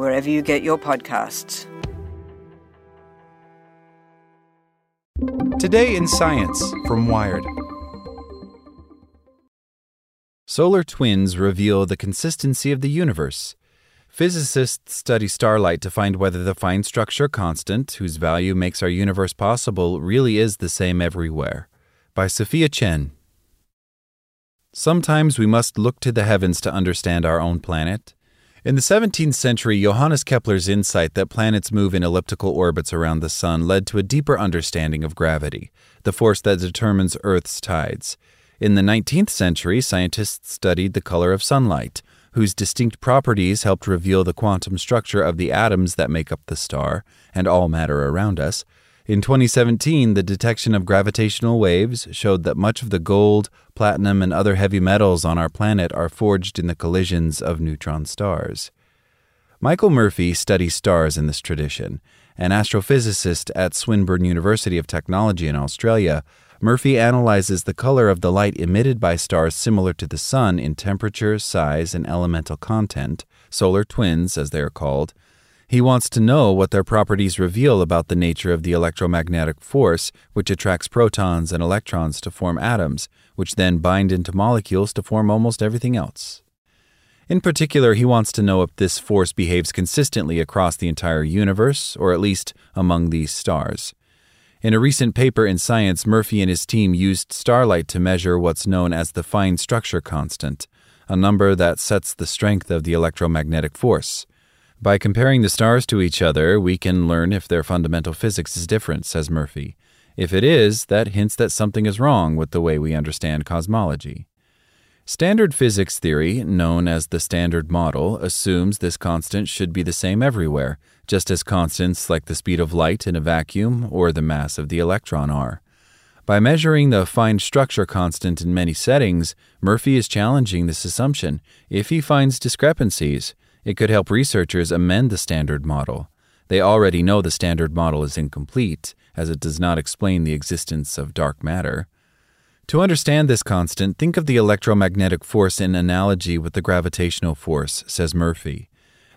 wherever you get your podcasts. Today in Science from Wired. Solar twins reveal the consistency of the universe. Physicists study starlight to find whether the fine structure constant, whose value makes our universe possible, really is the same everywhere. By Sophia Chen. Sometimes we must look to the heavens to understand our own planet. In the 17th century, Johannes Kepler's insight that planets move in elliptical orbits around the Sun led to a deeper understanding of gravity, the force that determines Earth's tides. In the 19th century, scientists studied the color of sunlight, whose distinct properties helped reveal the quantum structure of the atoms that make up the star and all matter around us. In 2017, the detection of gravitational waves showed that much of the gold, platinum, and other heavy metals on our planet are forged in the collisions of neutron stars. Michael Murphy studies stars in this tradition. An astrophysicist at Swinburne University of Technology in Australia, Murphy analyzes the color of the light emitted by stars similar to the Sun in temperature, size, and elemental content, solar twins as they are called, he wants to know what their properties reveal about the nature of the electromagnetic force which attracts protons and electrons to form atoms, which then bind into molecules to form almost everything else. In particular, he wants to know if this force behaves consistently across the entire universe, or at least among these stars. In a recent paper in Science, Murphy and his team used starlight to measure what's known as the fine structure constant, a number that sets the strength of the electromagnetic force. By comparing the stars to each other, we can learn if their fundamental physics is different, says Murphy. If it is, that hints that something is wrong with the way we understand cosmology. Standard physics theory, known as the Standard Model, assumes this constant should be the same everywhere, just as constants like the speed of light in a vacuum or the mass of the electron are. By measuring the fine structure constant in many settings, Murphy is challenging this assumption. If he finds discrepancies, it could help researchers amend the standard model. They already know the standard model is incomplete, as it does not explain the existence of dark matter. To understand this constant, think of the electromagnetic force in analogy with the gravitational force, says Murphy.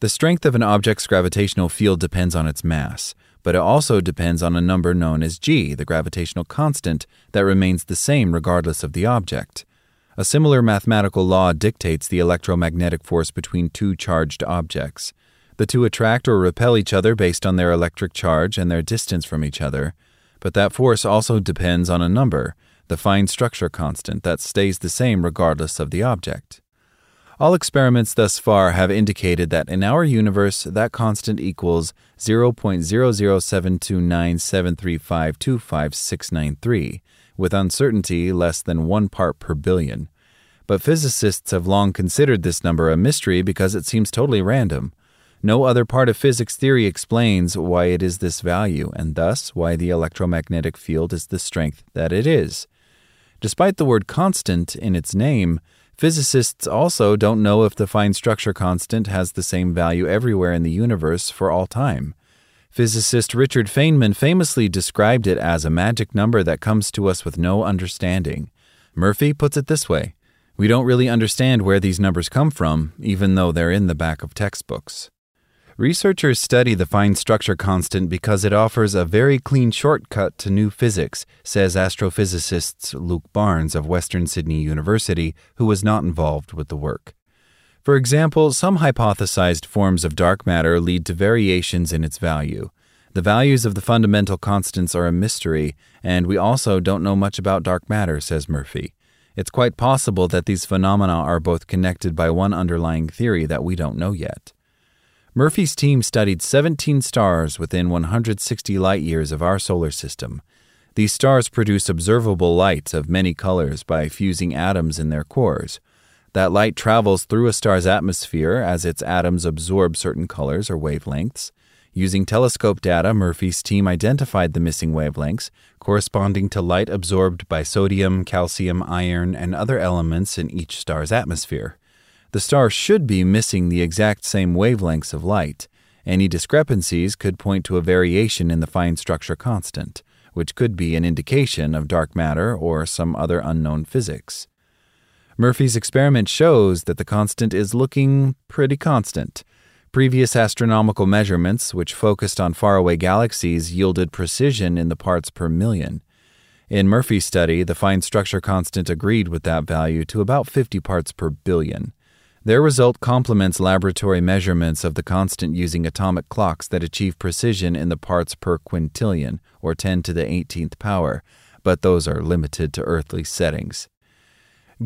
The strength of an object's gravitational field depends on its mass, but it also depends on a number known as g, the gravitational constant, that remains the same regardless of the object. A similar mathematical law dictates the electromagnetic force between two charged objects. The two attract or repel each other based on their electric charge and their distance from each other. But that force also depends on a number, the fine structure constant, that stays the same regardless of the object. All experiments thus far have indicated that in our universe, that constant equals 0.0072973525693, with uncertainty less than one part per billion. But physicists have long considered this number a mystery because it seems totally random. No other part of physics theory explains why it is this value, and thus why the electromagnetic field is the strength that it is. Despite the word constant in its name, physicists also don't know if the fine structure constant has the same value everywhere in the universe for all time. Physicist Richard Feynman famously described it as a magic number that comes to us with no understanding. Murphy puts it this way We don't really understand where these numbers come from, even though they're in the back of textbooks. Researchers study the fine structure constant because it offers a very clean shortcut to new physics, says astrophysicist Luke Barnes of Western Sydney University, who was not involved with the work. For example, some hypothesized forms of dark matter lead to variations in its value. The values of the fundamental constants are a mystery, and we also don't know much about dark matter, says Murphy. It's quite possible that these phenomena are both connected by one underlying theory that we don't know yet. Murphy's team studied 17 stars within 160 light years of our solar system. These stars produce observable light of many colors by fusing atoms in their cores. That light travels through a star's atmosphere as its atoms absorb certain colors or wavelengths. Using telescope data, Murphy's team identified the missing wavelengths, corresponding to light absorbed by sodium, calcium, iron, and other elements in each star's atmosphere. The star should be missing the exact same wavelengths of light. Any discrepancies could point to a variation in the fine structure constant, which could be an indication of dark matter or some other unknown physics. Murphy's experiment shows that the constant is looking pretty constant. Previous astronomical measurements, which focused on faraway galaxies, yielded precision in the parts per million. In Murphy's study, the fine structure constant agreed with that value to about 50 parts per billion. Their result complements laboratory measurements of the constant using atomic clocks that achieve precision in the parts per quintillion, or 10 to the 18th power, but those are limited to earthly settings.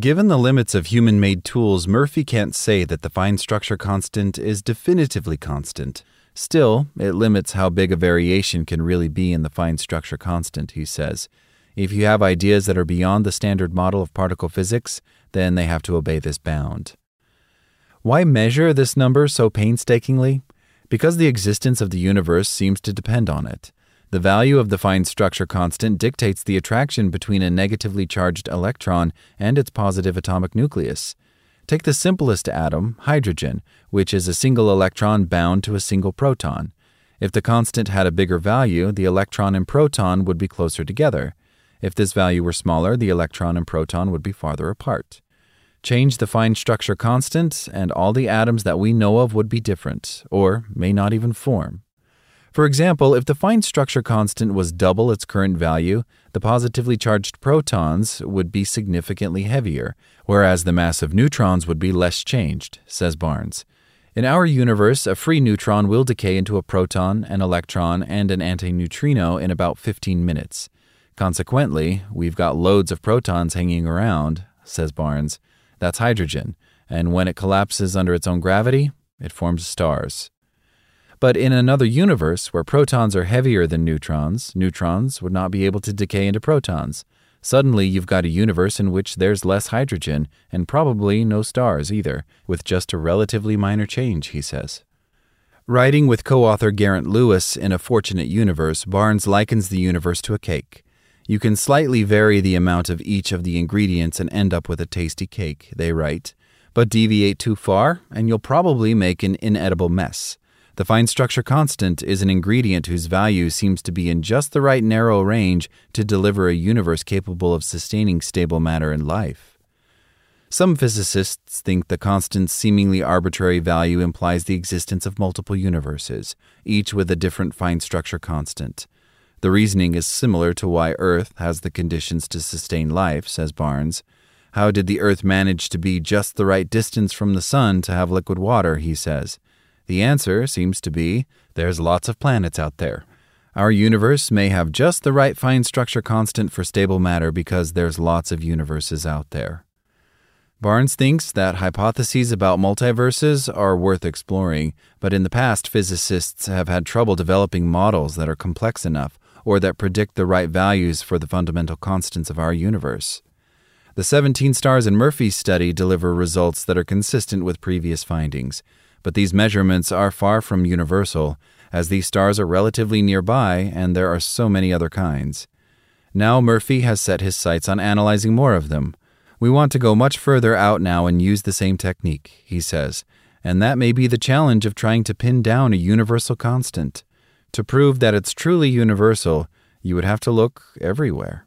Given the limits of human made tools, Murphy can't say that the fine structure constant is definitively constant. Still, it limits how big a variation can really be in the fine structure constant, he says. If you have ideas that are beyond the standard model of particle physics, then they have to obey this bound. Why measure this number so painstakingly? Because the existence of the universe seems to depend on it. The value of the fine structure constant dictates the attraction between a negatively charged electron and its positive atomic nucleus. Take the simplest atom, hydrogen, which is a single electron bound to a single proton. If the constant had a bigger value, the electron and proton would be closer together. If this value were smaller, the electron and proton would be farther apart. Change the fine structure constant, and all the atoms that we know of would be different, or may not even form. For example, if the fine structure constant was double its current value, the positively charged protons would be significantly heavier, whereas the mass of neutrons would be less changed, says Barnes. In our universe, a free neutron will decay into a proton, an electron, and an antineutrino in about 15 minutes. Consequently, we've got loads of protons hanging around, says Barnes. That's hydrogen, and when it collapses under its own gravity, it forms stars. But in another universe where protons are heavier than neutrons, neutrons would not be able to decay into protons. Suddenly, you've got a universe in which there's less hydrogen, and probably no stars either, with just a relatively minor change, he says. Writing with co author Geraint Lewis in A Fortunate Universe, Barnes likens the universe to a cake. You can slightly vary the amount of each of the ingredients and end up with a tasty cake, they write. But deviate too far, and you'll probably make an inedible mess. The fine structure constant is an ingredient whose value seems to be in just the right narrow range to deliver a universe capable of sustaining stable matter and life. Some physicists think the constant's seemingly arbitrary value implies the existence of multiple universes, each with a different fine structure constant. The reasoning is similar to why Earth has the conditions to sustain life, says Barnes. How did the Earth manage to be just the right distance from the Sun to have liquid water, he says. The answer seems to be there's lots of planets out there. Our universe may have just the right fine structure constant for stable matter because there's lots of universes out there. Barnes thinks that hypotheses about multiverses are worth exploring, but in the past, physicists have had trouble developing models that are complex enough or that predict the right values for the fundamental constants of our universe. The 17 stars in Murphy's study deliver results that are consistent with previous findings, but these measurements are far from universal, as these stars are relatively nearby and there are so many other kinds. Now Murphy has set his sights on analyzing more of them. We want to go much further out now and use the same technique, he says, and that may be the challenge of trying to pin down a universal constant. To prove that it's truly universal, you would have to look everywhere.